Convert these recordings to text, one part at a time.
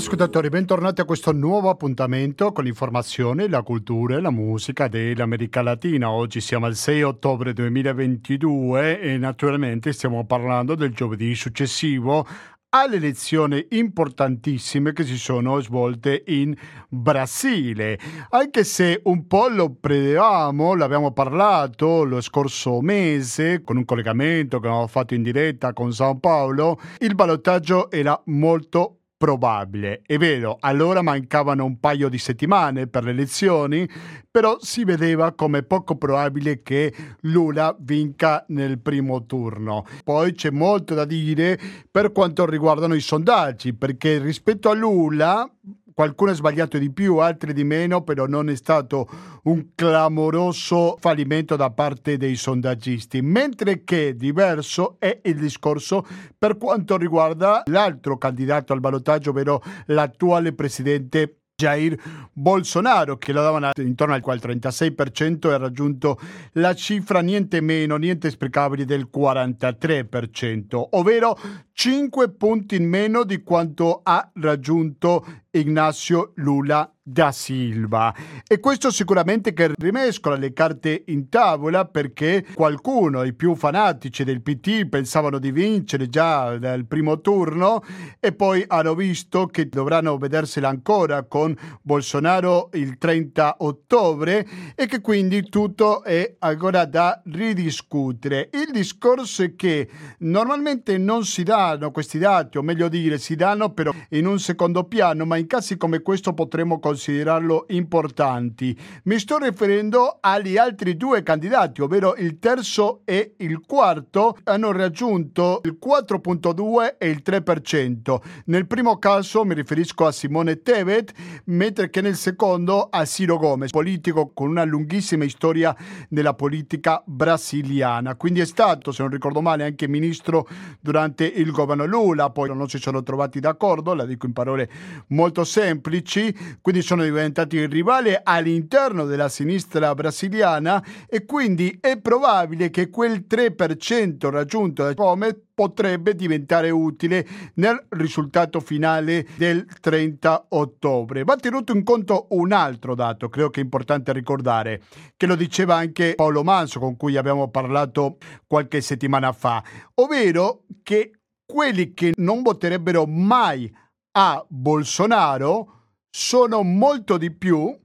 ascoltatori, bentornati a questo nuovo appuntamento con l'informazione, la cultura e la musica dell'America Latina. Oggi siamo al 6 ottobre 2022 e naturalmente stiamo parlando del giovedì successivo alle elezioni importantissime che si sono svolte in Brasile. Anche se un po' lo prevedevamo, l'abbiamo parlato lo scorso mese con un collegamento che abbiamo fatto in diretta con San Paolo, il ballottaggio era molto probabile. È vero, allora mancavano un paio di settimane per le elezioni, però si vedeva come poco probabile che Lula vinca nel primo turno. Poi c'è molto da dire per quanto riguardano i sondaggi, perché rispetto a Lula qualcuno ha sbagliato di più, altri di meno, però non è stato un clamoroso fallimento da parte dei sondaggisti, mentre che diverso è il discorso per quanto riguarda l'altro candidato al ballottaggio, ovvero l'attuale presidente Jair Bolsonaro, che lo davano intorno al 36% e ha raggiunto la cifra niente meno, niente sprecabile del 43%, ovvero 5 punti in meno di quanto ha raggiunto Ignacio Lula da Silva. E questo sicuramente che rimescola le carte in tavola perché qualcuno, i più fanatici del PT, pensavano di vincere già dal primo turno e poi hanno visto che dovranno vedersela ancora con Bolsonaro il 30 ottobre e che quindi tutto è ancora da ridiscutere. Il discorso è che normalmente non si danno questi dati, o meglio dire, si danno però in un secondo piano, ma in casi come questo potremmo considerarlo importanti. Mi sto riferendo agli altri due candidati, ovvero il terzo e il quarto, hanno raggiunto il 4.2 e il 3%. Nel primo caso mi riferisco a Simone Tebet, mentre che nel secondo a Ciro Gomez, politico con una lunghissima storia nella politica brasiliana. Quindi è stato, se non ricordo male, anche ministro durante il governo Lula, poi non si sono trovati d'accordo, la dico in parole molto semplici, quindi sono diventati rivali all'interno della sinistra brasiliana e quindi è probabile che quel 3% raggiunto da Gomez potrebbe diventare utile nel risultato finale del 30 ottobre. Va tenuto in conto un altro dato, credo che è importante ricordare, che lo diceva anche Paolo Manso con cui abbiamo parlato qualche settimana fa, ovvero che quelli che non voterebbero mai a Bolsonaro sono molto di più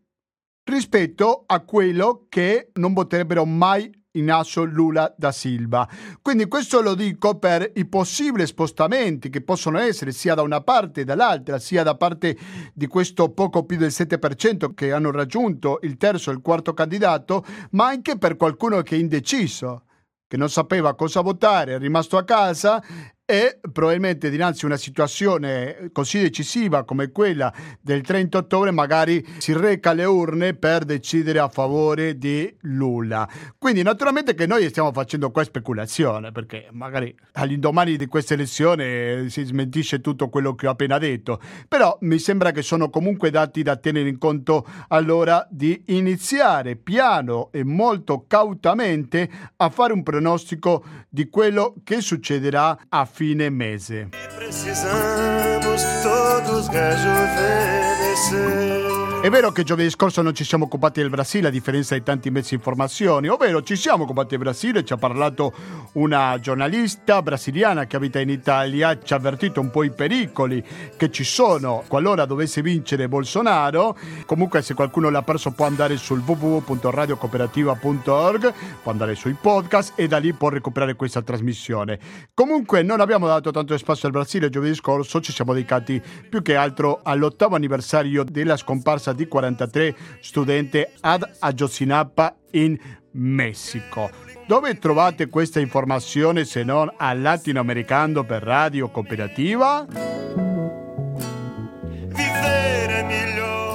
rispetto a quello che non voterebbero mai Inacio Lula da Silva. Quindi questo lo dico per i possibili spostamenti che possono essere sia da una parte che dall'altra, sia da parte di questo poco più del 7% che hanno raggiunto il terzo e il quarto candidato, ma anche per qualcuno che è indeciso che non sapeva cosa votare, è rimasto a casa e probabilmente dinanzi a una situazione così decisiva come quella del 30 ottobre magari si reca alle urne per decidere a favore di Lula. Quindi naturalmente che noi stiamo facendo qua speculazione perché magari all'indomani di questa elezione si smentisce tutto quello che ho appena detto, però mi sembra che sono comunque dati da tenere in conto all'ora di iniziare piano e molto cautamente a fare un pronostico di quello che succederà a fine mese. Precisamos todos rejuvenescer. È vero che giovedì scorso non ci siamo occupati del Brasile a differenza di tanti mezzi di informazione, ovvero ci siamo occupati del Brasile, ci ha parlato una giornalista brasiliana che abita in Italia, ci ha avvertito un po' i pericoli che ci sono qualora dovesse vincere Bolsonaro. Comunque se qualcuno l'ha perso può andare sul www.radiocooperativa.org, può andare sui podcast e da lì può recuperare questa trasmissione. Comunque non abbiamo dato tanto spazio al Brasile giovedì scorso, ci siamo dedicati più che altro all'ottavo anniversario della scomparsa di 43 studenti ad Ayotzinapa in Messico. Dove trovate questa informazione se non a Latinoamericano per Radio Cooperativa?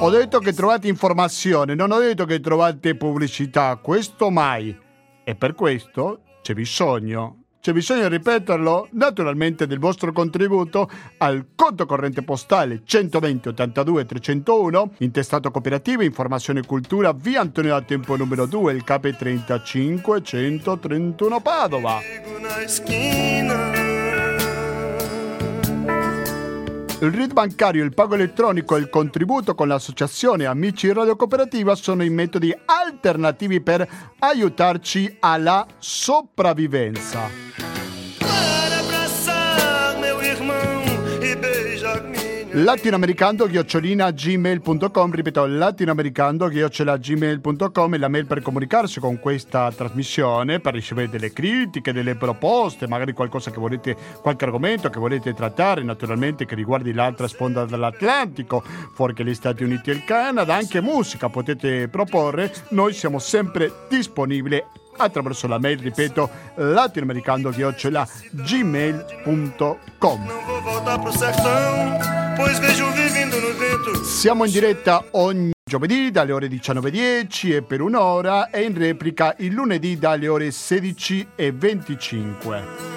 Ho detto che trovate informazione, non ho detto che trovate pubblicità, questo mai. E per questo c'è bisogno c'è bisogno di ripeterlo? Naturalmente del vostro contributo al conto corrente postale 120 82 301, intestato cooperativa, informazione e cultura, via Antonio da Tempo numero 2, il KP 35 131 Padova. Il RID bancario, il pago elettronico e il contributo con l'associazione Amici Radio Cooperativa sono i metodi alternativi per aiutarci alla sopravvivenza. Latinoamericando gmail.com ripeto latinoamericando gmail.com è la mail per comunicarsi con questa trasmissione per ricevere delle critiche delle proposte magari qualcosa che volete qualche argomento che volete trattare naturalmente che riguardi l'altra sponda dell'Atlantico fuori che gli Stati Uniti e il Canada anche musica potete proporre noi siamo sempre disponibili attraverso la mail, ripeto, latinoamericando-gmail.com. Siamo in diretta ogni giovedì dalle ore 19.10 e per un'ora e in replica il lunedì dalle ore 16.25.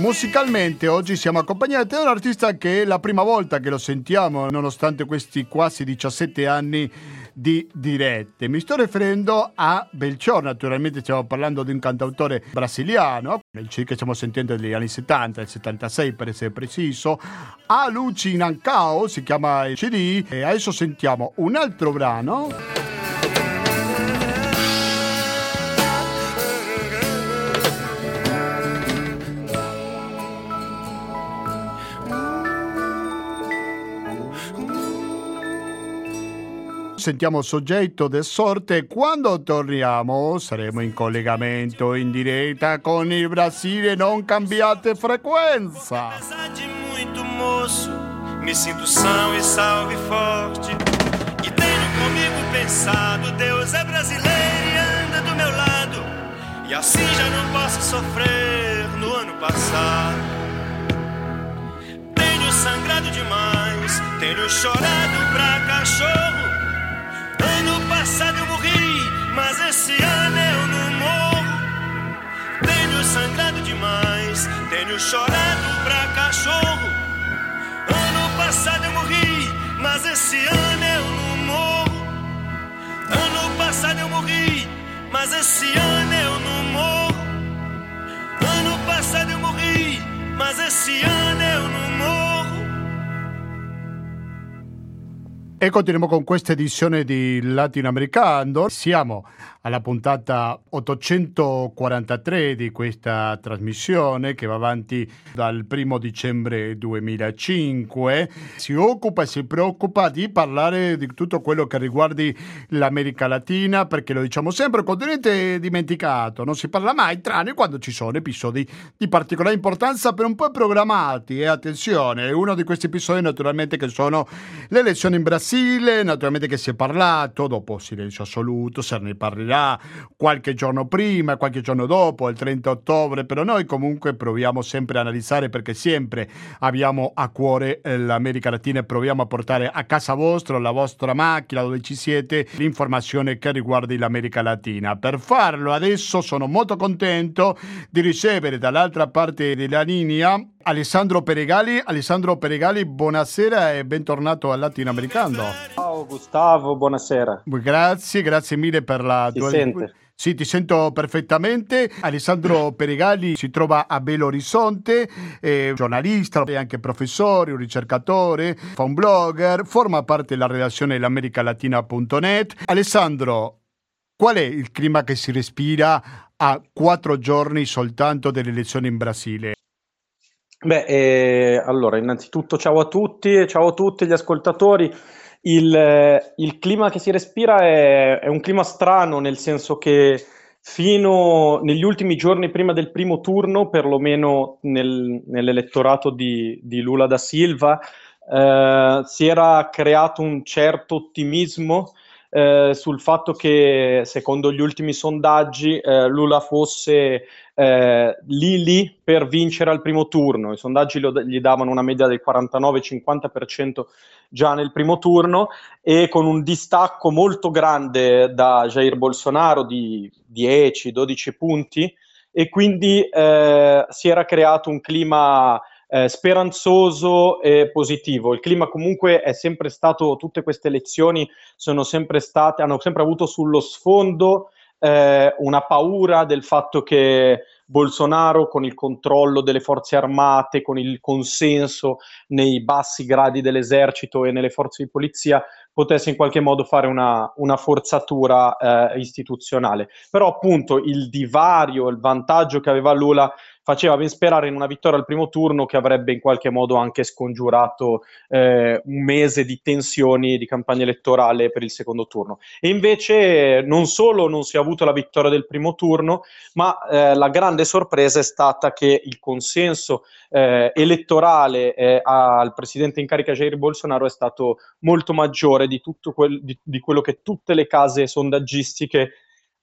Musicalmente oggi siamo accompagnati da un artista che è la prima volta che lo sentiamo, nonostante questi quasi 17 anni di dirette. Mi sto riferendo a Belcior, naturalmente stiamo parlando di un cantautore brasiliano, che stiamo sentendo degli anni 70, il 76 per essere preciso, a Luci Nancao si chiama il CD e adesso sentiamo un altro brano. Sentiamo soggetto del sorte. Quando torniamo saremo in collegamento in diretta con il Brasile. Non cambiate frequenza. Mi sinto são e salve forte. E tenho comigo pensado: Deus é brasileiro e anda do meu lado. E assim já não posso sofrer no ano passado. Tenho sangrado demais, tenho chorado pra cachorro. Ano passado eu morri, mas esse ano eu não morro. Tenho sangrado demais, tenho chorado pra cachorro. Ano passado eu morri, mas esse ano eu não morro. Ano passado eu morri, mas esse ano eu não morro. Ano passado eu morri, mas esse ano eu não E continuiamo con questa edizione di Latinoamericano. Siamo alla puntata 843 di questa trasmissione che va avanti dal primo dicembre 2005. Si occupa e si preoccupa di parlare di tutto quello che riguardi l'America Latina perché lo diciamo sempre, continente dimenticato, non si parla mai tranne quando ci sono episodi di particolare importanza per un po' programmati e attenzione, uno di questi episodi naturalmente che sono le elezioni in Brasile Brasile, naturalmente che si è parlato, dopo silenzio assoluto, se ne parlerà qualche giorno prima, qualche giorno dopo, il 30 ottobre, però noi comunque proviamo sempre a analizzare perché sempre abbiamo a cuore eh, l'America Latina e proviamo a portare a casa vostra, la vostra macchina, dove ci siete, l'informazione che riguardi l'America Latina. Per farlo adesso sono molto contento di ricevere dall'altra parte della linea Alessandro Peregali. Alessandro Peregali, buonasera e bentornato al Latinoamericano. Ciao Gustavo, buonasera. Grazie, grazie mille per la tua... Sente? Sì, ti sento perfettamente. Alessandro Peregali si trova a Belo Horizonte, è giornalista, è anche professore, un ricercatore, fa un blogger, forma parte della redazione dell'americalatina.net. Alessandro, qual è il clima che si respira a quattro giorni soltanto delle elezioni in Brasile? Beh, eh, allora, innanzitutto ciao a tutti, ciao a tutti gli ascoltatori. Il, il clima che si respira è, è, un clima strano, nel senso che fino negli ultimi giorni prima del primo turno, perlomeno nel, nell'elettorato di, di, Lula da Silva, eh, si era creato un certo ottimismo eh, sul fatto che, secondo gli ultimi sondaggi, eh, Lula fosse eh, lì lì per vincere al primo turno. I sondaggi lo, gli davano una media del 49-50% già nel primo turno e con un distacco molto grande da Jair Bolsonaro di 10-12 punti e quindi eh, si era creato un clima eh, speranzoso e positivo. Il clima comunque è sempre stato, tutte queste elezioni sono sempre state, hanno sempre avuto sullo sfondo eh, una paura del fatto che Bolsonaro con il controllo delle forze armate, con il consenso nei bassi gradi dell'esercito e nelle forze di polizia, potesse in qualche modo fare una, una forzatura eh, istituzionale. Però appunto il divario, il vantaggio che aveva Lula faceva ben sperare in una vittoria al primo turno che avrebbe in qualche modo anche scongiurato eh, un mese di tensioni di campagna elettorale per il secondo turno. E invece non solo non si è avuto la vittoria del primo turno, ma eh, la grande sorpresa è stata che il consenso eh, elettorale eh, al presidente in carica Jair Bolsonaro è stato molto maggiore di, quel, di, di quello che tutte le case sondaggistiche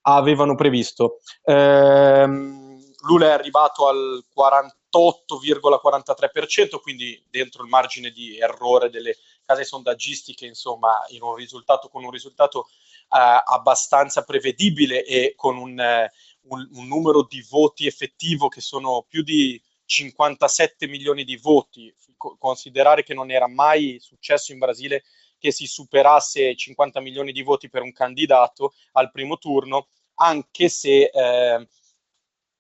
avevano previsto. Ehm, Lula è arrivato al 48,43%, quindi dentro il margine di errore delle case sondaggistiche, insomma, in un risultato, con un risultato eh, abbastanza prevedibile e con un, eh, un, un, numero di voti effettivo che sono più di 57 milioni di voti. Considerare che non era mai successo in Brasile che si superasse 50 milioni di voti per un candidato al primo turno, anche se eh,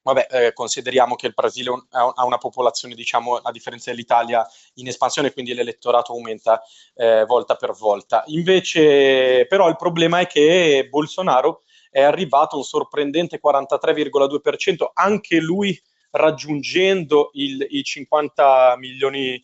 vabbè, eh, consideriamo che il Brasile un, ha una popolazione, diciamo, a differenza dell'Italia, in espansione, quindi l'elettorato aumenta eh, volta per volta. Invece, però, il problema è che Bolsonaro è arrivato a un sorprendente 43,2%, anche lui raggiungendo il, i 50 milioni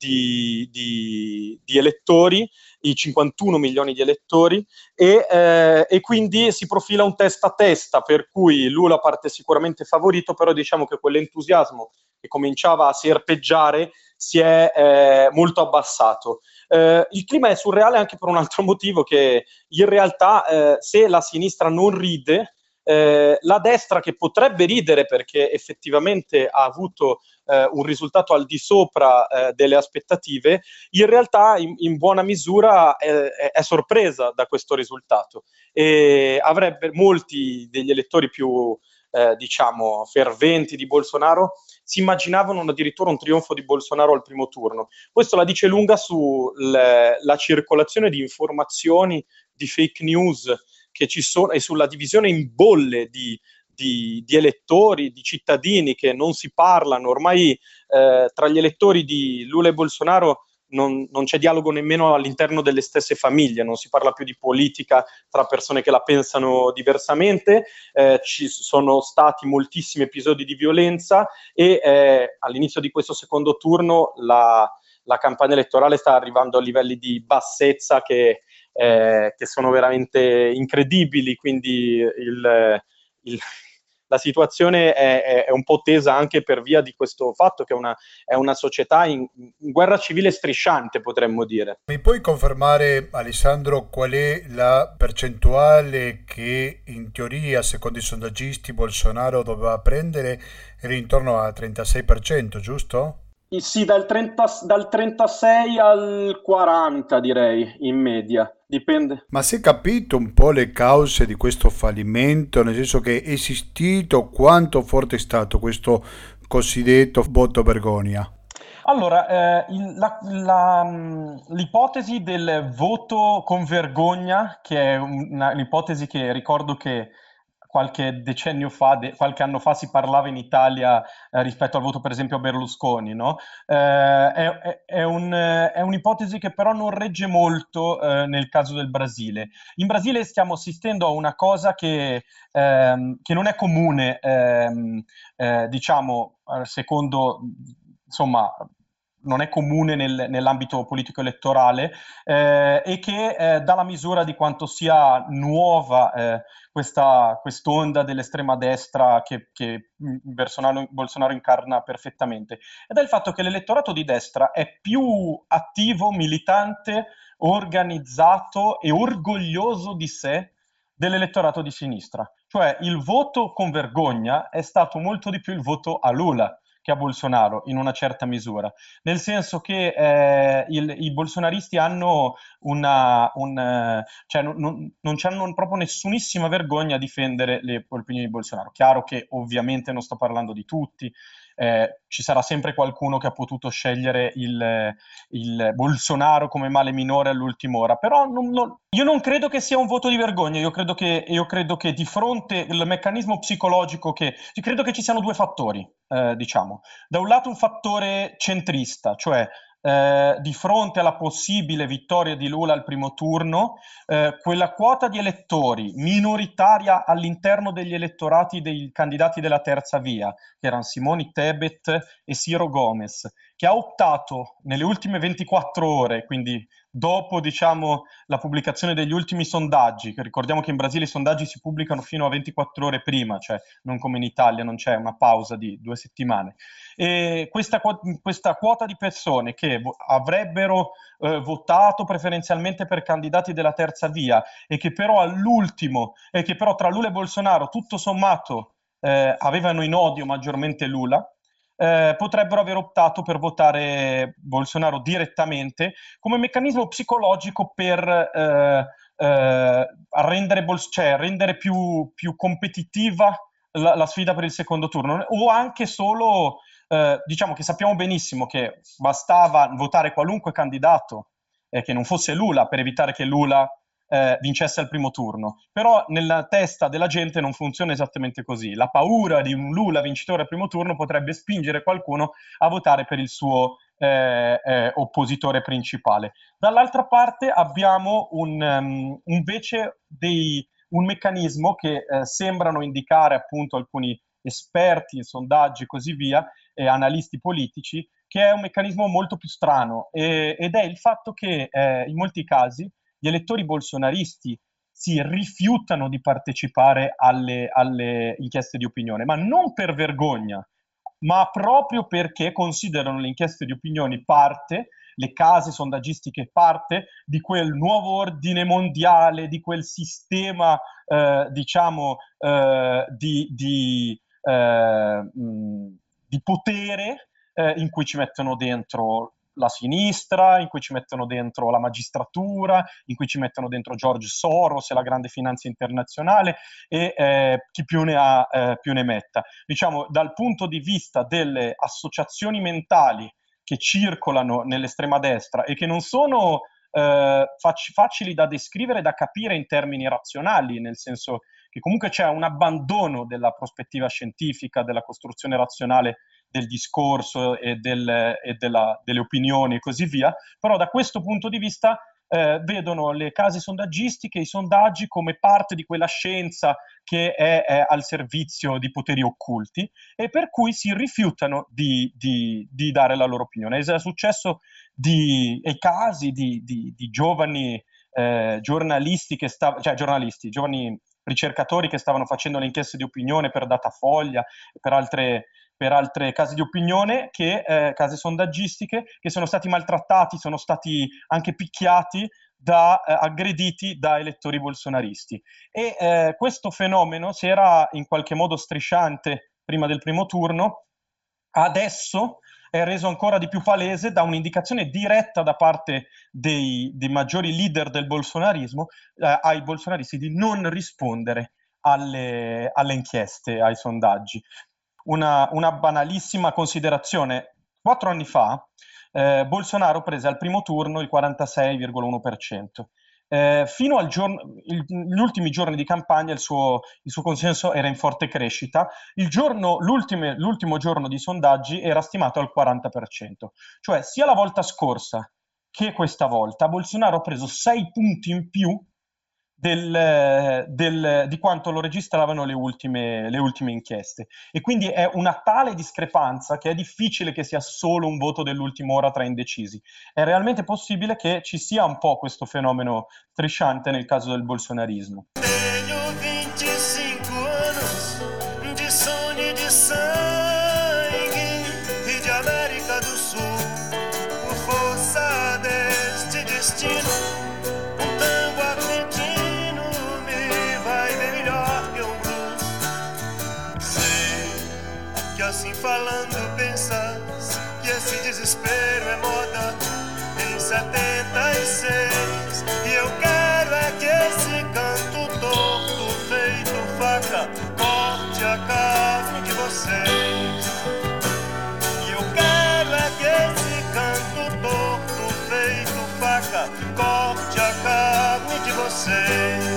di, di, di, elettori, i 51 milioni di elettori, e, eh, e, quindi si profila un testa a testa, per cui Lula parte sicuramente favorito, però diciamo che quell'entusiasmo che cominciava a serpeggiare si è eh, molto abbassato. Eh, il clima è surreale anche per un altro motivo, che in realtà eh, se la sinistra non ride, eh, la destra che potrebbe ridere perché effettivamente ha avuto eh, un risultato al di sopra eh, delle aspettative, in realtà in, in buona misura è, sorpresa da questo risultato e avrebbe molti degli elettori più eh, diciamo ferventi di Bolsonaro si immaginavano addirittura un trionfo di Bolsonaro al primo turno. Questo la dice lunga sulla circolazione di informazioni, di fake news che ci sono e sulla divisione in bolle di, di, di elettori, di cittadini che non si parlano. Ormai eh, tra gli elettori di Lula e Bolsonaro non, non, c'è dialogo nemmeno all'interno delle stesse famiglie, non si parla più di politica tra persone che la pensano diversamente, eh, ci sono stati moltissimi episodi di violenza e eh, all'inizio di questo secondo turno la, la, campagna elettorale sta arrivando a livelli di bassezza che eh, che sono veramente incredibili, quindi il, il, la situazione è, è, un po' tesa anche per via di questo fatto che è una, è una società in, in, guerra civile strisciante, potremmo dire. Mi puoi confermare, Alessandro, qual è la percentuale che in teoria, secondo i sondaggisti, Bolsonaro doveva prendere? Era intorno al 36%, giusto? Sì, dal, 30, dal 36 al 40 direi in media, dipende. Ma si è capito un po' le cause di questo fallimento, nel senso che è esistito quanto forte è stato questo cosiddetto voto vergogna? Allora, eh, il, la, la, mm, l'ipotesi del voto con vergogna, che è una, l'ipotesi che ricordo che qualche decennio fa, de- qualche anno fa si parlava in Italia eh, rispetto al voto per esempio a Berlusconi, no? eh, è, è, un, è, un'ipotesi che però non regge molto eh, nel caso del Brasile. In Brasile stiamo assistendo a una cosa che, ehm, che non è comune, ehm, eh, diciamo, eh, secondo insomma non è comune nel, nell'ambito politico elettorale eh, e che eh, dà la misura di quanto sia nuova eh, questa quest'onda dell'estrema destra che, che Bolsonaro, Bolsonaro, incarna perfettamente ed è il fatto che l'elettorato di destra è più attivo, militante, organizzato e orgoglioso di sé dell'elettorato di sinistra. Cioè il voto con vergogna è stato molto di più il voto a Lula che a Bolsonaro in una certa misura, nel senso che eh, il, i bolsonaristi hanno una, un, cioè non, non, non hanno proprio nessunissima vergogna a difendere le opinioni di Bolsonaro. Chiaro che ovviamente non sto parlando di tutti, eh, ci sarà sempre qualcuno che ha potuto scegliere il, il Bolsonaro come male minore all'ultima ora, però non, non, io non credo che sia un voto di vergogna, io credo che, io credo che di fronte al meccanismo psicologico che... credo che ci siano due fattori, eh, diciamo. Da un lato un fattore centrista, cioè eh, di fronte alla possibile vittoria di Lula al primo turno, eh, quella quota di elettori minoritaria all'interno degli elettorati dei candidati della terza via, che erano Simoni Tebet e Ciro Gomez, che ha optato nelle ultime 24 ore, quindi dopo diciamo, la pubblicazione degli ultimi sondaggi, che ricordiamo che in Brasile i sondaggi si pubblicano fino a 24 ore prima, cioè non come in Italia, non c'è una pausa di due settimane. E questa, questa quota di persone che avrebbero eh, votato preferenzialmente per candidati della terza via e che però all'ultimo, e che però tra Lula e Bolsonaro tutto sommato eh, avevano in odio maggiormente Lula, eh, potrebbero aver optato per votare Bolsonaro direttamente come meccanismo psicologico per eh, eh, rendere, cioè, rendere più, più, competitiva la, la, sfida per il secondo turno. O anche solo, eh, diciamo che sappiamo benissimo che bastava votare qualunque candidato eh, che non fosse Lula per evitare che Lula eh, vincesse al primo turno. Però nella testa della gente non funziona esattamente così. La paura di un Lula vincitore al primo turno potrebbe spingere qualcuno a votare per il suo eh, eh, oppositore principale. Dall'altra parte abbiamo un, um, invece dei, un meccanismo che eh, sembrano indicare appunto alcuni esperti, sondaggi e così via, e analisti politici, che è un meccanismo molto più strano e, ed è il fatto che eh, in molti casi gli elettori bolsonaristi si rifiutano di partecipare alle, alle inchieste di opinione, ma non per vergogna, ma proprio perché considerano le inchieste di opinione parte, le case sondaggistiche parte di quel nuovo ordine mondiale, di quel sistema, eh, diciamo, eh, di, di, eh, di, potere eh, in cui ci mettono dentro la sinistra, in cui ci mettono dentro la magistratura, in cui ci mettono dentro George Soros e la grande finanza internazionale e eh, chi più ne ha eh, più ne metta. Diciamo, dal punto di vista delle associazioni mentali che circolano nell'estrema destra e che non sono eh, fac- facili da descrivere, da capire in termini razionali, nel senso che comunque c'è un abbandono della prospettiva scientifica, della costruzione razionale del discorso e, del, e della, delle opinioni e così via, però da questo punto di vista eh, vedono le case sondaggistiche, i sondaggi come parte di quella scienza che è, è, al servizio di poteri occulti e per cui si rifiutano di, di, di dare la loro opinione. È successo di, ai casi di, di giovani eh, giornalisti che stavano, cioè giornalisti, giovani ricercatori che stavano facendo le inchieste di opinione per Datafoglia e per altre per altre case di opinione, che eh, case sondaggistiche, che sono stati maltrattati, sono stati anche picchiati da, eh, aggrediti da elettori bolsonaristi. E eh, questo fenomeno si era in qualche modo strisciante prima del primo turno, adesso è reso ancora di più palese da un'indicazione diretta da parte dei, dei maggiori leader del bolsonarismo eh, ai bolsonaristi di non rispondere alle, alle inchieste, ai sondaggi una, una banalissima considerazione. Quattro anni fa eh, Bolsonaro prese al primo turno il 46,1%. Eh, fino agli ultimi giorni di campagna il suo, il suo, consenso era in forte crescita, giorno, l'ultimo giorno di sondaggi era stimato al 40%, cioè sia la volta scorsa che questa volta Bolsonaro ha preso 6 punti in più del, del, di quanto lo registravano le ultime, le ultime, inchieste. E quindi è una tale discrepanza che è difficile che sia solo un voto dell'ultima ora tra indecisi. È realmente possibile che ci sia un po' questo fenomeno strisciante nel caso del bolsonarismo. desespero é moda em 76. E eu quero é que esse canto torto feito faca corte a carne de vocês. E eu quero é que esse canto torto feito faca corte a carne de vocês.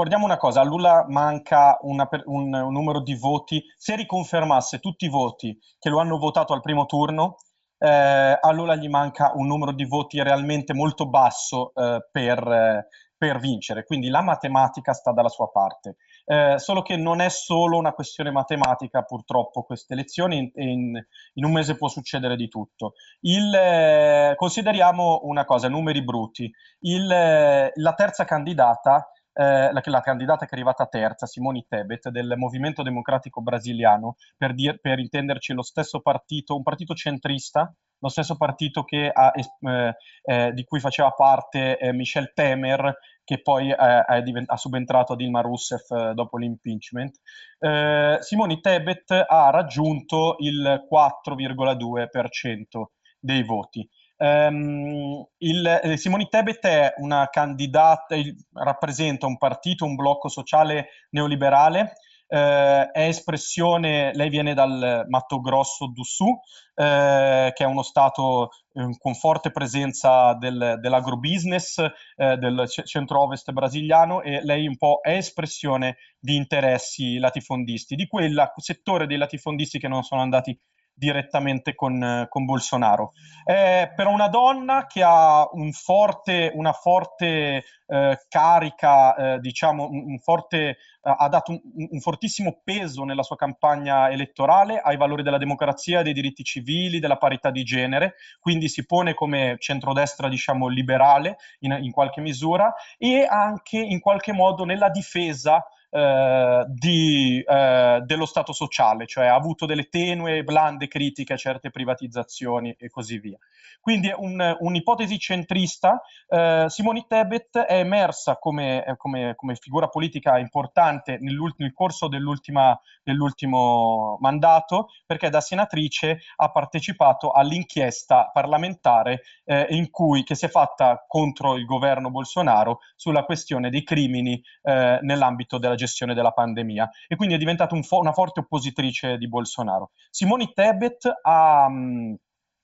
Ricordiamo una cosa, a Lula manca una, un, un, numero di voti, se riconfermasse tutti i voti che lo hanno votato al primo turno, eh, a Lula gli manca un numero di voti realmente molto basso eh, per, eh, per vincere, quindi la matematica sta dalla sua parte. Eh, solo che non è solo una questione matematica, purtroppo, queste elezioni, in, in un mese può succedere di tutto. Il, eh, consideriamo una cosa, numeri brutti. Il, eh, la terza candidata eh, la, la, candidata che è arrivata terza, Simone Tebet, del Movimento Democratico Brasiliano, per, dir, per intenderci lo stesso partito, un partito centrista, lo stesso partito ha, eh, eh, di cui faceva parte eh, Michel Temer, che poi è divent- ha subentrato a Dilma Rousseff eh, dopo l'impeachment. Eh, Simone Tebet ha raggiunto il 4,2% dei voti. Um, il, eh, Tebet è una candidata, il, rappresenta un partito, un blocco sociale neoliberale, eh, è espressione, lei viene dal Mato Grosso do Sul, eh, che è uno stato eh, con forte presenza del, dell'agrobusiness eh, del centro-ovest brasiliano e lei un po' è espressione di interessi latifondisti, di quel settore dei latifondisti che non sono andati direttamente con, con Bolsonaro. Eh, per una donna che ha un forte, una forte eh, carica, eh, diciamo, un, un forte, eh, ha dato un, un, fortissimo peso nella sua campagna elettorale ai valori della democrazia, dei diritti civili, della parità di genere, quindi si pone come centrodestra, diciamo, liberale in, in qualche misura e anche in qualche modo nella difesa eh, di, eh, dello Stato sociale, cioè ha avuto delle tenue e blande critiche a certe privatizzazioni e così via. Quindi è un, un'ipotesi centrista. Eh, Simone Tebet è emersa come, eh, come, come figura politica importante nel corso dell'ultimo mandato perché da senatrice ha partecipato all'inchiesta parlamentare eh, in cui, che si è fatta contro il governo Bolsonaro sulla questione dei crimini eh, nell'ambito della gestione della pandemia e quindi è diventata un fo- una forte oppositrice di Bolsonaro. Simone Tebet ha... Mh,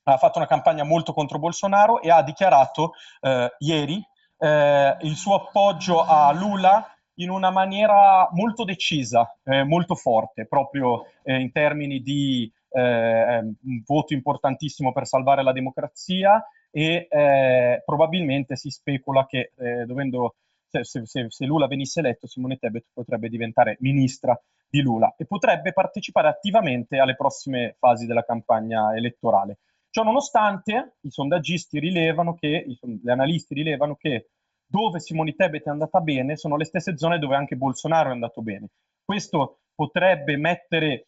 ha fatto una campagna molto contro Bolsonaro e ha dichiarato eh, ieri eh, il suo appoggio a Lula in una maniera molto decisa, eh, molto forte, proprio eh, in termini di eh, un voto importantissimo per salvare la democrazia e eh, probabilmente si specula che dovendo, se, se, se, Lula venisse eletto, Simone Tebet potrebbe diventare ministra di Lula e potrebbe partecipare attivamente alle prossime fasi della campagna elettorale. Ciò nonostante, i sondaggisti rilevano che, gli analisti rilevano che dove Simone Tebet è andata bene sono le stesse zone dove anche Bolsonaro è andato bene. Questo potrebbe mettere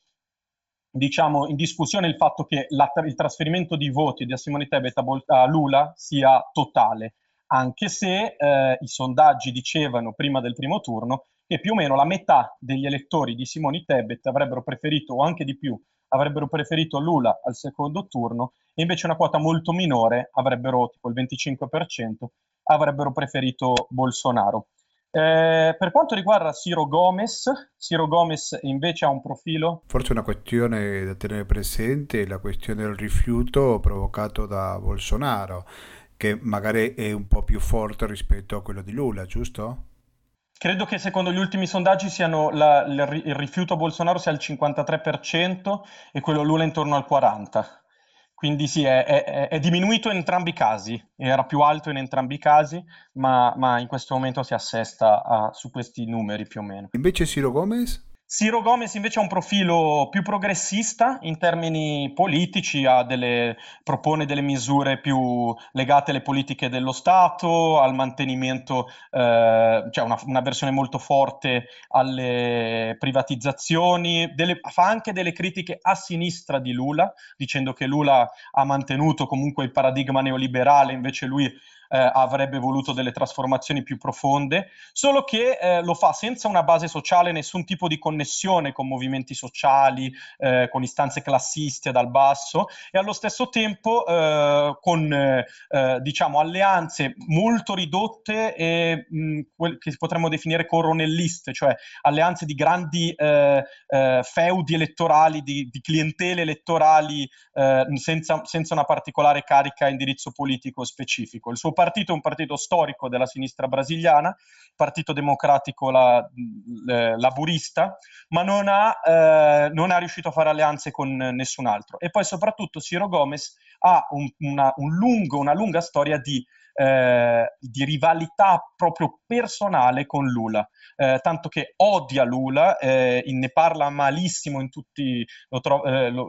diciamo, in discussione il fatto che la, il trasferimento di voti da Simone Tebet a, Bol- a Lula sia totale, anche se eh, i sondaggi dicevano prima del primo turno che più o meno la metà degli elettori di Simone Tebet avrebbero preferito, o anche di più, avrebbero preferito Lula al secondo turno e invece una quota molto minore, avrebbero tipo il 25%, avrebbero preferito Bolsonaro. Eh, per quanto riguarda Ciro Gomez, Ciro Gomez invece ha un profilo. Forse una questione da tenere presente è la questione del rifiuto provocato da Bolsonaro, che magari è un po' più forte rispetto a quello di Lula, giusto? Credo che secondo gli ultimi sondaggi siano la, il rifiuto a Bolsonaro sia al 53% e quello Lula intorno al 40%. Quindi sì, è, è, è, diminuito in entrambi i casi, era più alto in entrambi i casi, ma, ma in questo momento si assesta a, su questi numeri più o meno. Invece Ciro Gomez? Ciro Gomez invece ha un profilo più progressista in termini politici, delle, propone delle misure più legate alle politiche dello Stato, al mantenimento, eh, cioè una, una, versione molto forte alle privatizzazioni, delle, fa anche delle critiche a sinistra di Lula, dicendo che Lula ha mantenuto comunque il paradigma neoliberale, invece lui eh, avrebbe voluto delle trasformazioni più profonde, solo che eh, lo fa senza una base sociale, nessun tipo di connessione con movimenti sociali, eh, con istanze classiste dal basso e allo stesso tempo eh, con eh, diciamo alleanze molto ridotte e mh, quel che potremmo definire coronelliste, cioè alleanze di grandi feudi elettorali, di, di clientele elettorali senza, senza una particolare carica indirizzo politico specifico. Il suo partito è un partito storico della sinistra brasiliana, Partito Democratico la, Laburista, ma non ha, eh, non ha, riuscito a fare alleanze con nessun altro. E poi soprattutto Ciro Gomez ha un, una, un lungo, una lunga storia di, eh, di, rivalità proprio personale con Lula, eh, tanto che odia Lula, eh, ne parla malissimo in tutti, lo, tro- eh, lo,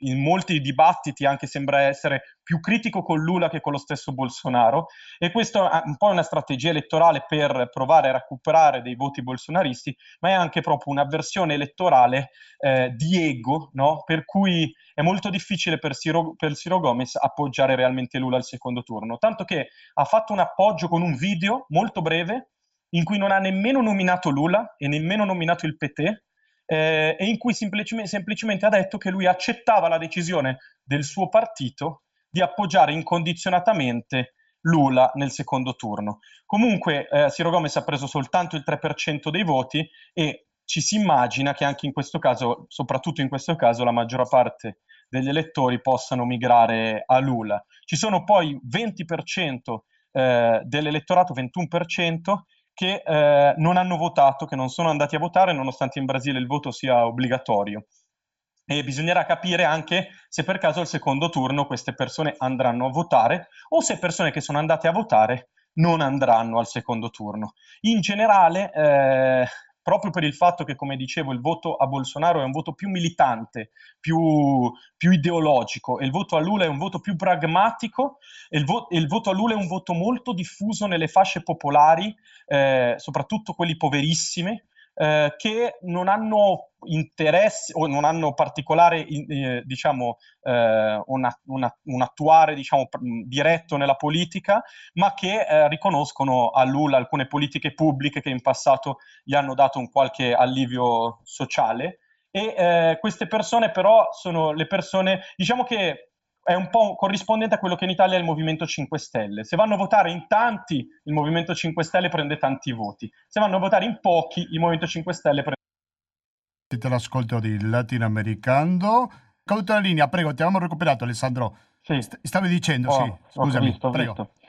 in molti dibattiti anche sembra essere più critico con Lula che con lo stesso Bolsonaro e questo è un po' una strategia elettorale per provare a recuperare dei voti bolsonaristi, ma è anche proprio un'avversione elettorale eh, di ego, no? per cui è molto difficile per Ciro, per Ciro Gomez appoggiare realmente Lula al secondo turno, tanto che ha fatto un appoggio con un video molto breve in cui non ha nemmeno nominato Lula e nemmeno nominato il PT, eh, e in cui semplicemente, semplicemente ha detto che lui accettava la decisione del suo partito di appoggiare incondizionatamente Lula nel secondo turno. Comunque eh, Ciro Gomez ha preso soltanto il 3% dei voti e ci si immagina che anche in questo caso, soprattutto in questo caso, la maggior parte degli elettori possano migrare a Lula. Ci sono poi 20% eh, dell'elettorato, 21%, che eh, non hanno votato, che non sono andati a votare, nonostante in Brasile il voto sia obbligatorio. E bisognerà capire anche se per caso al secondo turno queste persone andranno a votare o se persone che sono andate a votare non andranno al secondo turno. In generale, eh, proprio per il fatto che, come dicevo, il voto a Bolsonaro è un voto più militante, più, più ideologico, e il voto a Lula è un voto più pragmatico, e il, vo- e il voto a Lula è un voto molto diffuso nelle fasce popolari, eh, soprattutto quelli poverissime, eh, che non hanno interesse o non hanno particolare, eh, diciamo, eh, una, una, un attuare diciamo, diretto nella politica, ma che eh, riconoscono a Lula alcune politiche pubbliche che in passato gli hanno dato un qualche allivio sociale. E eh, queste persone però sono le persone, diciamo che è un po' corrispondente a quello che in Italia è il Movimento 5 Stelle. Se vanno a votare in tanti, il Movimento 5 Stelle prende tanti voti. Se vanno a votare in pochi, il Movimento 5 Stelle prende Siete l'ascolto di Latinoamericano. Caduto la linea, prego, ti abbiamo recuperato Alessandro. Sì. stavi dicendo, oh, sì, scusami, visto, prego. Visto.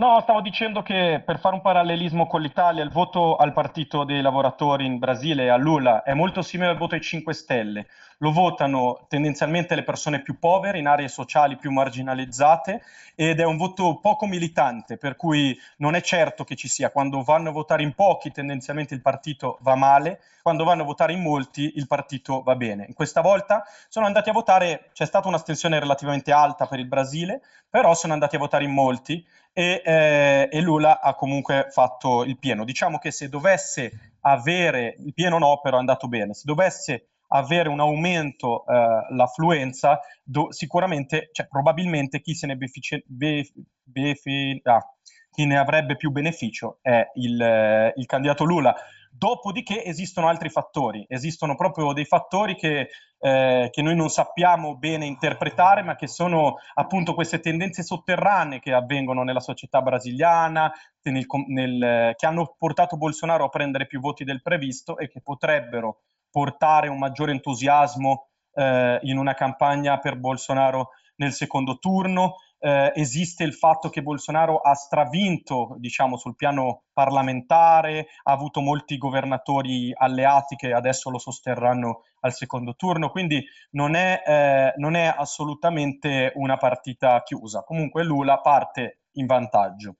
No, stavo dicendo che per fare un parallelismo con l'Italia, il voto al Partito dei Lavoratori in Brasile, a Lula, è molto simile al voto ai 5 Stelle. Lo votano tendenzialmente le persone più povere, in aree sociali più marginalizzate, ed è un voto poco militante, per cui non è certo che ci sia. Quando vanno a votare in pochi, tendenzialmente il partito va male, quando vanno a votare in molti, il partito va bene. Questa volta sono andati a votare, c'è stata un'astensione relativamente alta per il Brasile, però sono andati a votare in molti e, eh, e, Lula ha comunque fatto il pieno. Diciamo che se dovesse avere, il pieno no, però è andato bene, se dovesse avere un aumento eh, l'affluenza, do, sicuramente, cioè, probabilmente chi se ne beneficia, be, befi, ah, chi ne avrebbe più beneficio è il, eh, il candidato Lula. Dopodiché esistono altri fattori, esistono proprio dei fattori che, eh, che, noi non sappiamo bene interpretare, ma che sono appunto queste tendenze sotterranee che avvengono nella società brasiliana, nel, nel, che hanno portato Bolsonaro a prendere più voti del previsto e che potrebbero portare un maggiore entusiasmo eh, in una campagna per Bolsonaro nel secondo turno eh, esiste il fatto che Bolsonaro ha stravinto, diciamo, sul piano parlamentare, ha avuto molti governatori alleati che adesso lo sosterranno al secondo turno, quindi non è, eh, non è assolutamente una partita chiusa. Comunque Lula parte in vantaggio.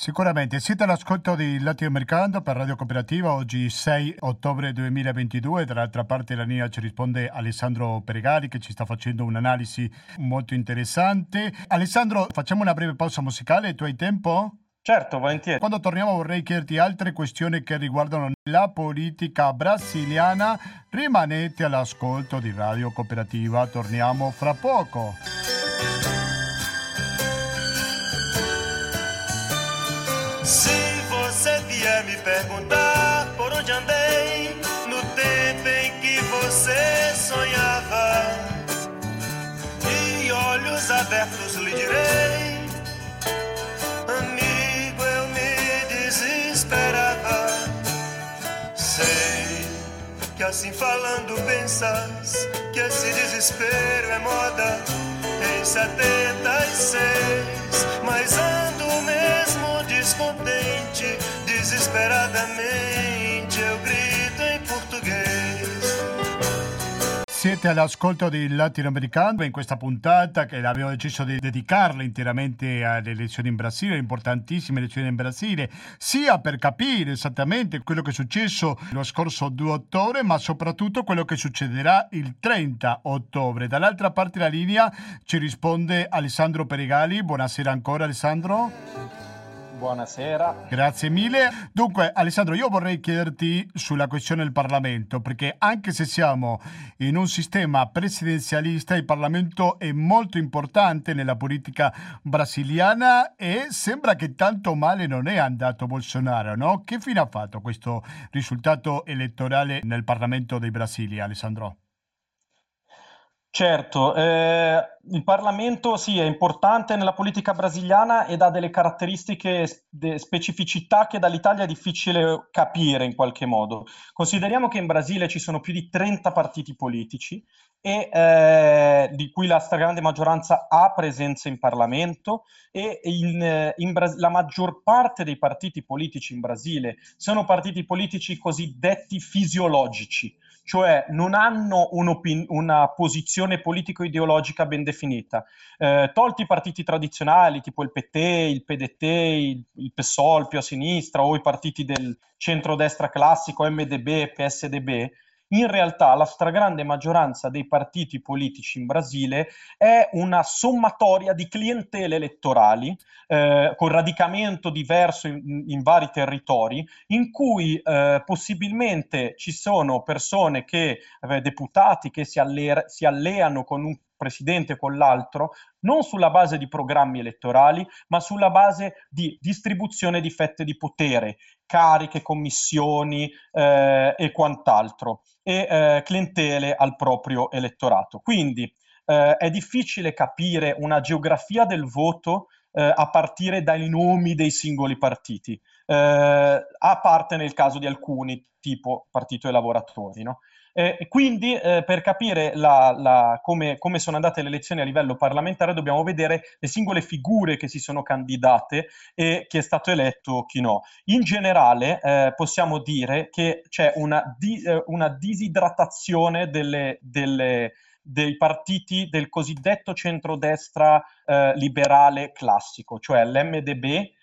Sicuramente, siete all'ascolto di Latinoamericano per Radio Cooperativa, oggi 6 ottobre 2022, dall'altra parte della linea ci risponde Alessandro Peregali che ci sta facendo un'analisi molto interessante. Alessandro, facciamo una breve pausa musicale, tu hai tempo? Certo, volentieri. Quando torniamo vorrei chiederti altre questioni che riguardano la politica brasiliana. Rimanete all'ascolto di Radio Cooperativa, torniamo fra poco. Se você vier me perguntar por onde andei no tempo em que você sonhava, e olhos abertos lhe direi, amigo, eu me desesperava. Sei que assim falando pensas que esse desespero é moda em 76, mas ando mesmo descontente, desesperadamente Siete all'ascolto di Latinoamericano in questa puntata che abbiamo deciso di dedicarla interamente alle elezioni in Brasile, importantissime elezioni in Brasile, sia per capire esattamente quello che è successo lo scorso 2 ottobre, ma soprattutto quello che succederà il 30 ottobre. Dall'altra parte della linea ci risponde Alessandro Perigali. Buonasera ancora Alessandro. Buonasera. Grazie mille. Dunque, Alessandro, io vorrei chiederti sulla questione del Parlamento, perché anche se siamo in un sistema presidenzialista, il Parlamento è molto importante nella politica brasiliana e sembra che tanto male non è andato Bolsonaro, no? Che fine ha fatto questo risultato elettorale nel Parlamento dei Brasili, Alessandro? Certo, eh, il Parlamento sì, è importante nella politica brasiliana ed ha delle caratteristiche, de specificità che dall'Italia è difficile capire in qualche modo. Consideriamo che in Brasile ci sono più di 30 partiti politici e eh, di cui la stragrande maggioranza ha presenza in Parlamento e in, in la maggior parte dei partiti politici in Brasile sono partiti politici cosiddetti fisiologici, cioè non hanno una posizione politico-ideologica ben definita. Eh, tolti i partiti tradizionali tipo il PT, il PDT, il, il PSOL più a sinistra o i partiti del centrodestra classico, MDB, PSDB, in realtà la stragrande maggioranza dei partiti politici in Brasile è una sommatoria di clientele elettorali eh, con radicamento diverso in, in, vari territori, in cui eh, possibilmente ci sono persone che, eh, deputati che si, alle- si alleano con un presidente con l'altro, non sulla base di programmi elettorali, ma sulla base di distribuzione di fette di potere, cariche, commissioni eh, e quant'altro e eh, clientele al proprio elettorato. Quindi eh, è difficile capire una geografia del voto eh, a partire dai nomi dei singoli partiti, eh, a parte nel caso di alcuni, tipo Partito dei Lavoratori. No? Eh, quindi eh, per capire la, la, come, come, sono andate le elezioni a livello parlamentare dobbiamo vedere le singole figure che si sono candidate e chi è stato eletto, chi no. In generale eh, possiamo dire che c'è una, di, eh, una disidratazione delle, delle, dei partiti del cosiddetto centrodestra eh, liberale classico, cioè l'MDB,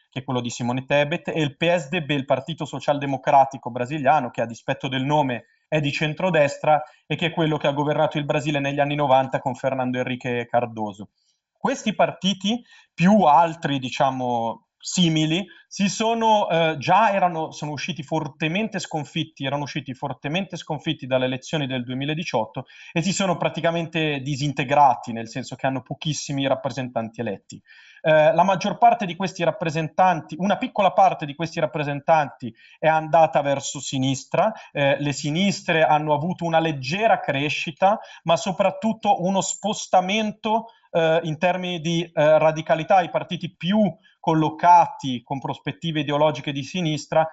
che è quello di Simone Tebet, e il PSDB, il Partito Socialdemocratico Brasiliano, che a dispetto del nome è di centrodestra e che è quello che ha governato il Brasile negli anni 90 con Fernando Enrique Cardoso. Questi partiti, più altri, diciamo, simili, si sono eh, già erano, sono usciti fortemente sconfitti, erano usciti fortemente sconfitti dalle elezioni del 2018 e si sono praticamente disintegrati, nel senso che hanno pochissimi rappresentanti eletti. Eh, la maggior parte di questi rappresentanti, una piccola parte di questi rappresentanti è andata verso sinistra, eh, le sinistre hanno avuto una leggera crescita, ma soprattutto uno spostamento eh, in termini di eh, radicalità, i partiti più collocati con prospettive ideologiche di sinistra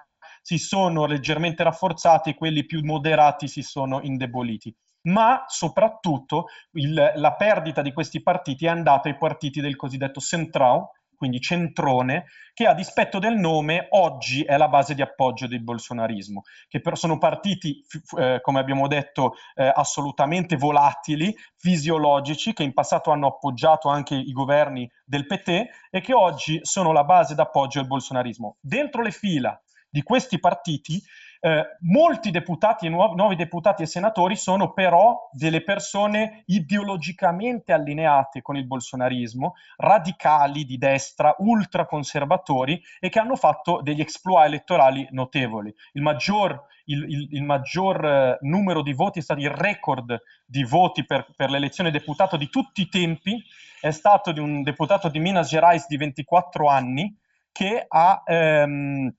si sono leggermente rafforzati, quelli più moderati si sono indeboliti. Ma soprattutto il, la perdita di questi partiti è andata ai partiti del cosiddetto Centrão, quindi centrone, che a dispetto del nome oggi è la base di appoggio del bolsonarismo, che però sono partiti, eh, come abbiamo detto, eh, assolutamente volatili, fisiologici, che in passato hanno appoggiato anche i governi del PT e che oggi sono la base d'appoggio del bolsonarismo. Dentro le fila di questi partiti eh, molti deputati e nuovi, nuovi, deputati e senatori sono però delle persone ideologicamente allineate con il bolsonarismo, radicali di destra, ultraconservatori e che hanno fatto degli exploit elettorali notevoli. Il maggior, il, il, il maggior eh, numero di voti è stato il record di voti per, per l'elezione deputato di tutti i tempi, è stato di un deputato di Minas Gerais di 24 anni, che ha... Ehm,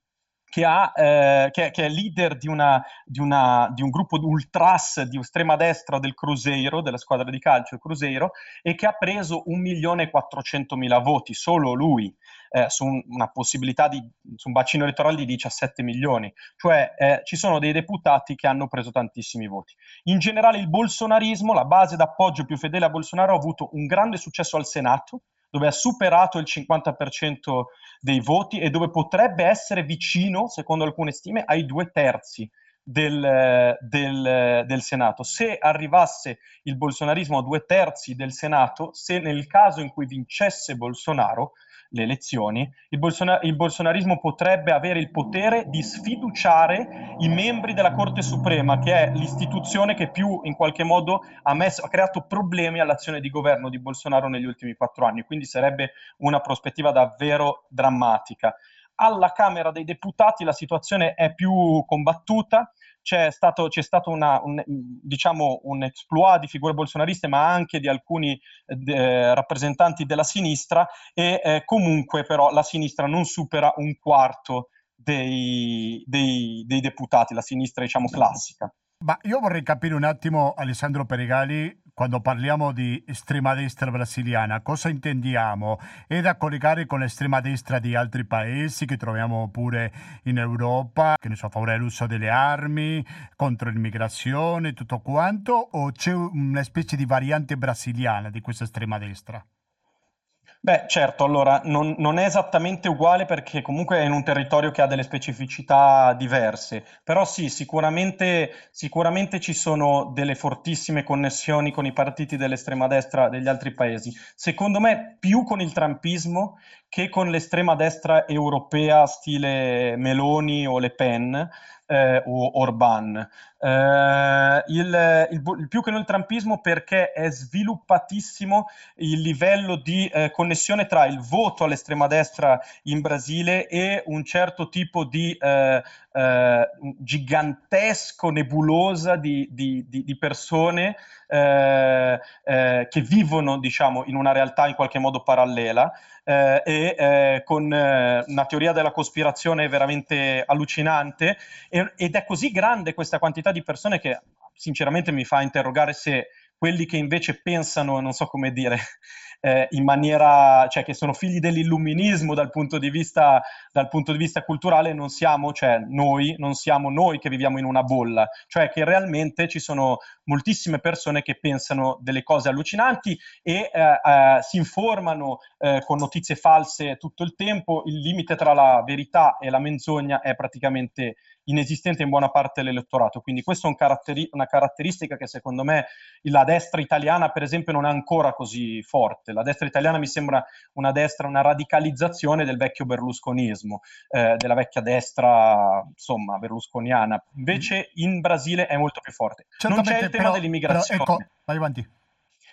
che, ha, eh, che, che, è leader di, una, di, una, di, un gruppo ultras di estrema destra del Cruzeiro, della squadra di calcio Cruzeiro, e che ha preso 1.400.000 voti, solo lui, eh, su un, una possibilità di su un bacino elettorale di 17 milioni. Cioè eh, ci sono dei deputati che hanno preso tantissimi voti. In generale il bolsonarismo, la base d'appoggio più fedele a Bolsonaro, ha avuto un grande successo al Senato, dove ha superato il 50% dei voti e dove potrebbe essere vicino, secondo alcune stime, ai due terzi del, del, del, Senato. Se arrivasse il bolsonarismo a due terzi del Senato, se nel caso in cui vincesse Bolsonaro, le elezioni, il, bolsona- il, bolsonarismo potrebbe avere il potere di sfiduciare i membri della Corte Suprema, che è l'istituzione che più in qualche modo ha, messo, ha creato problemi all'azione di governo di Bolsonaro negli ultimi quattro anni, quindi sarebbe una prospettiva davvero drammatica. Alla Camera dei Deputati la situazione è più combattuta, c'è stato, c'è stato una, un, diciamo, un exploit di figure bolsonariste, ma anche di alcuni eh, rappresentanti della sinistra, e eh, comunque però la sinistra non supera un quarto dei, dei, dei deputati, la sinistra diciamo classica. Ma io vorrei capire un attimo, Alessandro Perigali, quando parliamo di estrema destra brasiliana, cosa intendiamo? È da collegare con l'estrema destra di altri paesi che troviamo pure in Europa, che ne so, a favore dell'uso delle armi, contro l'immigrazione, tutto quanto, o c'è una specie di variante brasiliana di questa estrema destra? Beh, certo, allora non, non, è esattamente uguale perché comunque è in un territorio che ha delle specificità diverse, però sì, sicuramente, sicuramente ci sono delle fortissime connessioni con i partiti dell'estrema destra degli altri paesi. Secondo me più con il trumpismo che con l'estrema destra europea stile Meloni o Le Pen eh, o Orban. Eh, il, il, il, più che non il trampismo perché è sviluppatissimo il livello di eh, connessione tra il voto all'estrema destra in Brasile e un certo tipo di eh, gigantesco nebulosa di, di, di, di persone che vivono diciamo, in una realtà in qualche modo parallela eh, e eh, con eh, una teoria della cospirazione veramente allucinante e, ed è così grande questa quantità di persone che sinceramente mi fa interrogare se quelli che invece pensano, non so come dire, eh, in maniera, cioè che sono figli dell'illuminismo dal punto di vista, dal punto di vista culturale, non siamo, cioè noi, non siamo noi che viviamo in una bolla, cioè che realmente ci sono moltissime persone che pensano delle cose allucinanti e eh, eh, si informano eh, con notizie false tutto il tempo, il limite tra la verità e la menzogna è praticamente inesistente in buona parte dell'elettorato. Quindi questa è un caratteri- una caratteristica che secondo me la destra italiana, per esempio, non è ancora così forte. La destra italiana mi sembra una destra, una radicalizzazione del vecchio berlusconismo, eh, della vecchia destra, insomma, berlusconiana. Invece in Brasile è molto più forte. Certamente, non c'è il tema però, dell'immigrazione. Però, ecco, vai avanti.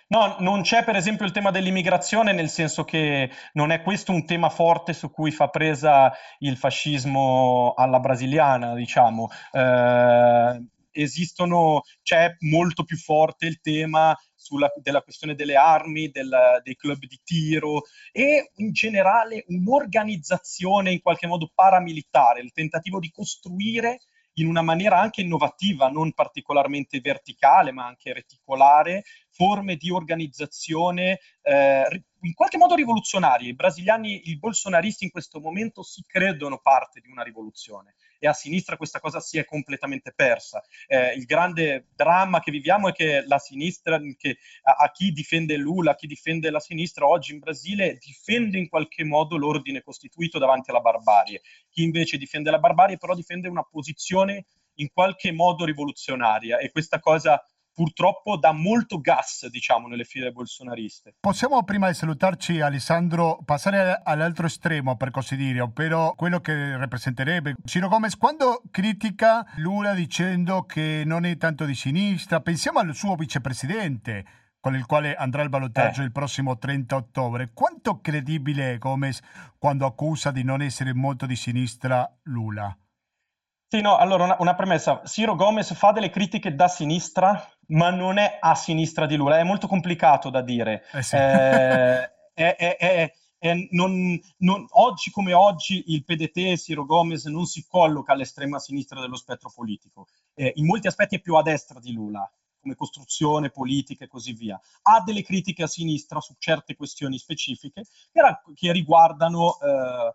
No, non c'è per esempio il tema dell'immigrazione, nel senso che non è questo un tema forte su cui fa presa il fascismo alla brasiliana, diciamo. Eh, esistono, c'è molto più forte il tema sulla, della questione delle armi, del, dei club di tiro e in generale un'organizzazione in qualche modo paramilitare, il tentativo di costruire in una maniera anche innovativa, non particolarmente verticale, ma anche reticolare, forme di organizzazione eh, in qualche modo rivoluzionarie. I brasiliani, i bolsonaristi in questo momento si credono parte di una rivoluzione e a sinistra questa cosa si è completamente persa. Eh, il grande dramma che viviamo è che la sinistra, che a, a, chi difende Lula, a chi difende la sinistra oggi in Brasile, difende in qualche modo l'ordine costituito davanti alla barbarie. Chi invece difende la barbarie però difende una posizione in qualche modo rivoluzionaria e questa cosa purtroppo dà molto gas, diciamo, nelle file bolsonariste. Possiamo, prima di salutarci, Alessandro, passare all'altro estremo, per così dire, ovvero quello che rappresenterebbe Ciro Gomez quando critica Lula dicendo che non è tanto di sinistra. Pensiamo al suo vicepresidente, con il quale andrà al ballottaggio eh. il prossimo 30 ottobre. Quanto credibile è Gomez quando accusa di non essere molto di sinistra Lula? Sì, no, allora una, una, premessa. Ciro Gomez fa delle critiche da sinistra, ma non è a sinistra di Lula, è molto complicato da dire. Eh sì. eh, è, è, è, non, non, oggi come oggi il PDT, Ciro Gomez, non si colloca all'estrema sinistra dello spettro politico. Eh, in molti aspetti è più a destra di Lula, come costruzione politica e così via. Ha delle critiche a sinistra su certe questioni specifiche che, riguardano eh,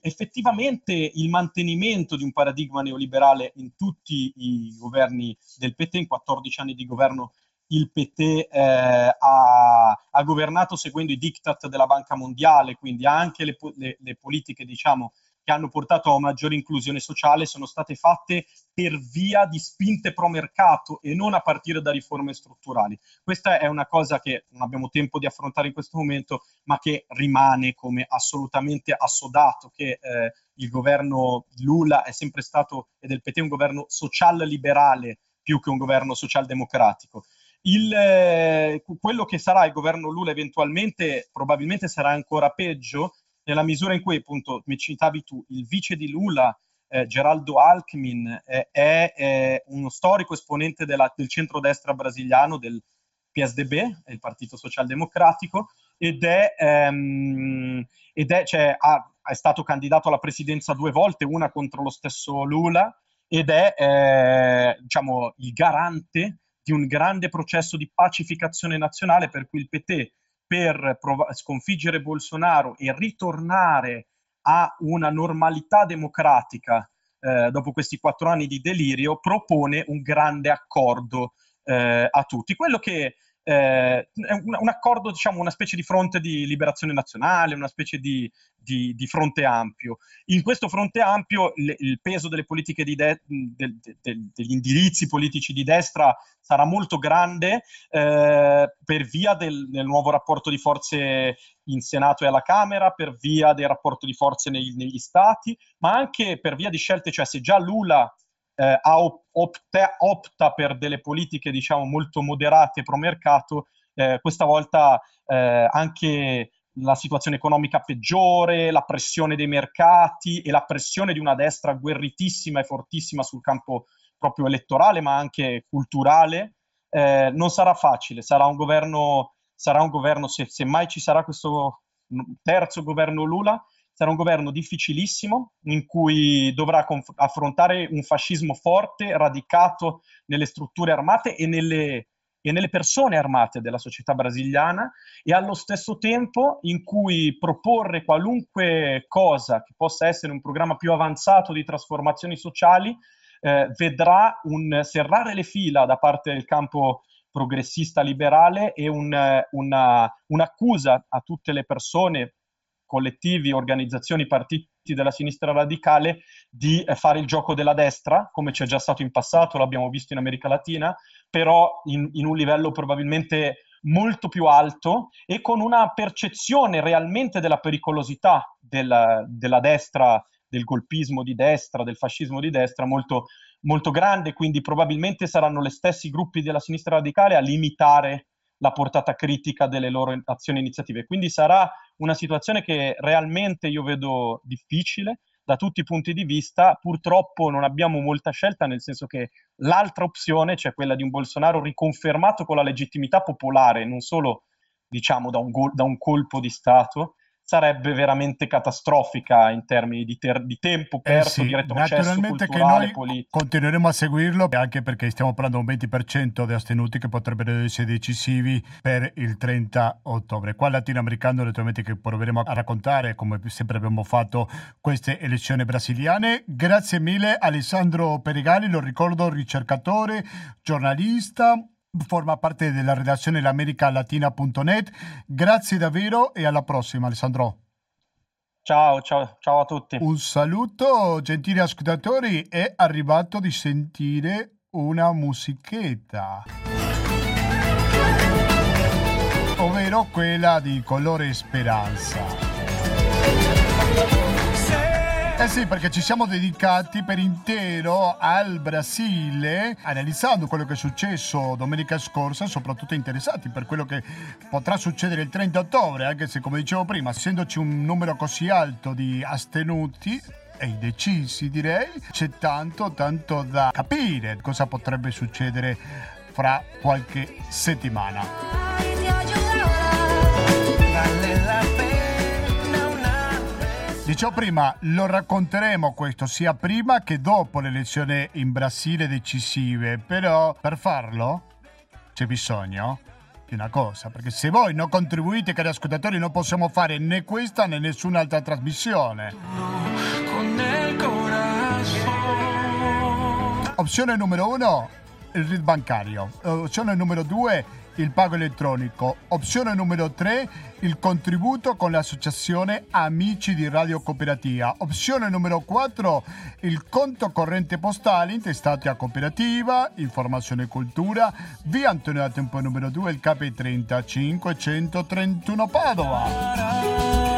effettivamente il mantenimento di un paradigma neoliberale in tutti i governi del PT, in 14 anni di governo il PT eh, ha, ha, governato seguendo i diktat della Banca Mondiale, quindi anche le, le, le politiche diciamo, che hanno portato a maggiore inclusione sociale sono state fatte per via di spinte pro mercato e non a partire da riforme strutturali. Questa è una cosa che non abbiamo tempo di affrontare in questo momento, ma che rimane come assolutamente assodato, che eh, il governo Lula è sempre stato, e del PT, un governo social-liberale più che un governo social-democratico. Il, eh, quello che sarà il governo Lula eventualmente probabilmente sarà ancora peggio nella misura in cui, appunto, mi citavi tu, il vice di Lula, eh, Geraldo Alckmin, eh, è, è, uno storico esponente della, del centrodestra brasiliano, del PSDB, il Partito Socialdemocratico, ed è, ehm, ed è, cioè, ha, è stato candidato alla presidenza due volte, una contro lo stesso Lula, ed è eh, diciamo, il garante di un grande processo di pacificazione nazionale per cui il PT per prov- sconfiggere Bolsonaro e ritornare a una normalità democratica eh, dopo questi quattro anni di delirio propone un grande accordo eh, a tutti. Quello che eh, un, un, accordo, diciamo, una specie di fronte di liberazione nazionale, una specie di, di, di fronte ampio. In questo fronte ampio le, il peso delle politiche di de, de, de, degli indirizzi politici di destra sarà molto grande eh, per via del, del, nuovo rapporto di forze in Senato e alla Camera, per via del rapporto di forze nei, negli stati, ma anche per via di scelte, cioè se già Lula eh, opta, opta, per delle politiche diciamo molto moderate pro mercato, eh, questa volta eh, anche la situazione economica peggiore, la pressione dei mercati e la pressione di una destra guerritissima e fortissima sul campo proprio elettorale, ma anche culturale, eh, non sarà facile. Sarà un governo, sarà un governo se, se mai ci sarà questo terzo governo Lula, sarà un governo difficilissimo in cui dovrà conf- affrontare un fascismo forte, radicato nelle strutture armate e nelle, e nelle persone armate della società brasiliana e allo stesso tempo in cui proporre qualunque cosa che possa essere un programma più avanzato di trasformazioni sociali eh, vedrà un serrare le fila da parte del campo progressista liberale e un, una, un'accusa a tutte le persone collettivi, organizzazioni, partiti della sinistra radicale di eh, fare il gioco della destra, come c'è già stato in passato, l'abbiamo visto in America Latina, però in, in un livello probabilmente molto più alto e con una percezione realmente della pericolosità della, della destra, del golpismo di destra, del fascismo di destra molto, molto grande, quindi probabilmente saranno gli stessi gruppi della sinistra radicale a limitare la portata critica delle loro azioni e iniziative. Quindi sarà una situazione che realmente io vedo difficile da tutti i punti di vista. Purtroppo non abbiamo molta scelta, nel senso che l'altra opzione, cioè quella di un Bolsonaro riconfermato con la legittimità popolare, non solo diciamo da un, go- da un colpo di Stato, sarebbe veramente catastrofica in termini di, ter- di tempo eh perso, eh sì, di retrocesso culturale, che noi politico. Continueremo a seguirlo anche perché stiamo parlando di un 20% di astenuti che potrebbero essere decisivi per il 30 ottobre. Qua latinoamericano naturalmente che proveremo a raccontare come sempre abbiamo fatto queste elezioni brasiliane. Grazie mille Alessandro Perigali, lo ricordo ricercatore, giornalista, forma parte della redazione l'americalatina.net. Grazie davvero e alla prossima Alessandro. Ciao, ciao, ciao a tutti. Un saluto, gentili ascoltatori, è arrivato di sentire una musichetta. Ovvero quella di colore speranza. Eh sì, perché ci siamo dedicati per intero al Brasile, analizzando quello che è successo domenica scorsa, soprattutto interessati per quello che potrà succedere il 30 ottobre, anche se come dicevo prima, essendoci un numero così alto di astenuti, e indecisi direi, c'è tanto, tanto da capire cosa potrebbe succedere fra qualche settimana. Dicevo prima, lo racconteremo questo sia prima che dopo le elezioni in Brasile decisive, però per farlo c'è bisogno di una cosa, perché se voi non contribuite, cari ascoltatori, non possiamo fare né questa né nessun'altra trasmissione. Opzione numero uno, il RID bancario. Opzione numero due, il pago elettronico. Opzione numero 3, il contributo con l'associazione Amici di Radio Cooperativa. Opzione numero 4, il conto corrente postale intestato a cooperativa, informazione e cultura, via Antonio da Tempo numero 2, il KP 3531 Padova.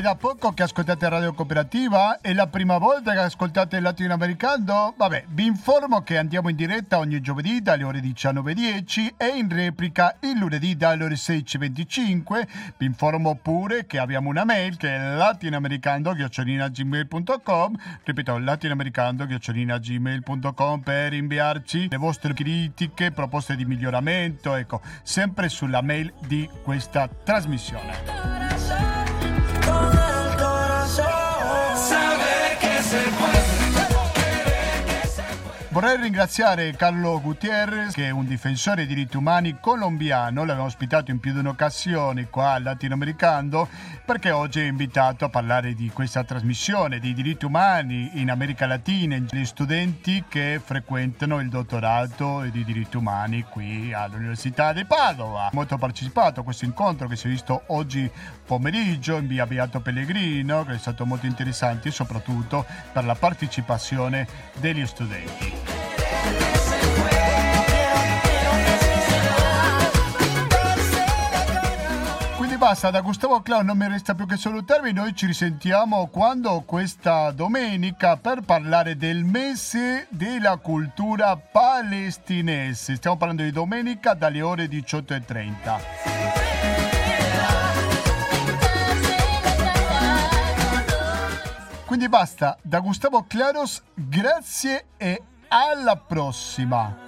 Da poco che ascoltate Radio Cooperativa? È la prima volta che ascoltate il latinoamericano? Vabbè, vi informo che andiamo in diretta ogni giovedì dalle ore 19.10 e in replica il lunedì dalle ore 16.25. Vi informo pure che abbiamo una mail che è latinoamericando-gmail.com Ripeto, latinoamericando-gmail.com per inviarci le vostre critiche, proposte di miglioramento, ecco, sempre sulla mail di questa trasmissione. Oh. Vorrei ringraziare Carlo Gutierrez, che è un difensore dei diritti umani colombiano, l'abbiamo ospitato in più di un'occasione qua al Latinoamericano, perché oggi è invitato a parlare di questa trasmissione dei diritti umani in America Latina, gli studenti che frequentano il dottorato di diritti umani qui all'Università di Padova. Molto partecipato a questo incontro che si è visto oggi pomeriggio in via Beato Pellegrino, che è stato molto interessante soprattutto per la partecipazione degli studenti. Basta, da Gustavo Clown non mi resta più che salutarvi, noi ci risentiamo quando questa domenica per parlare del mese della cultura palestinese. Stiamo parlando di domenica dalle ore 18.30. Quindi basta, da Gustavo Claros, grazie e alla prossima.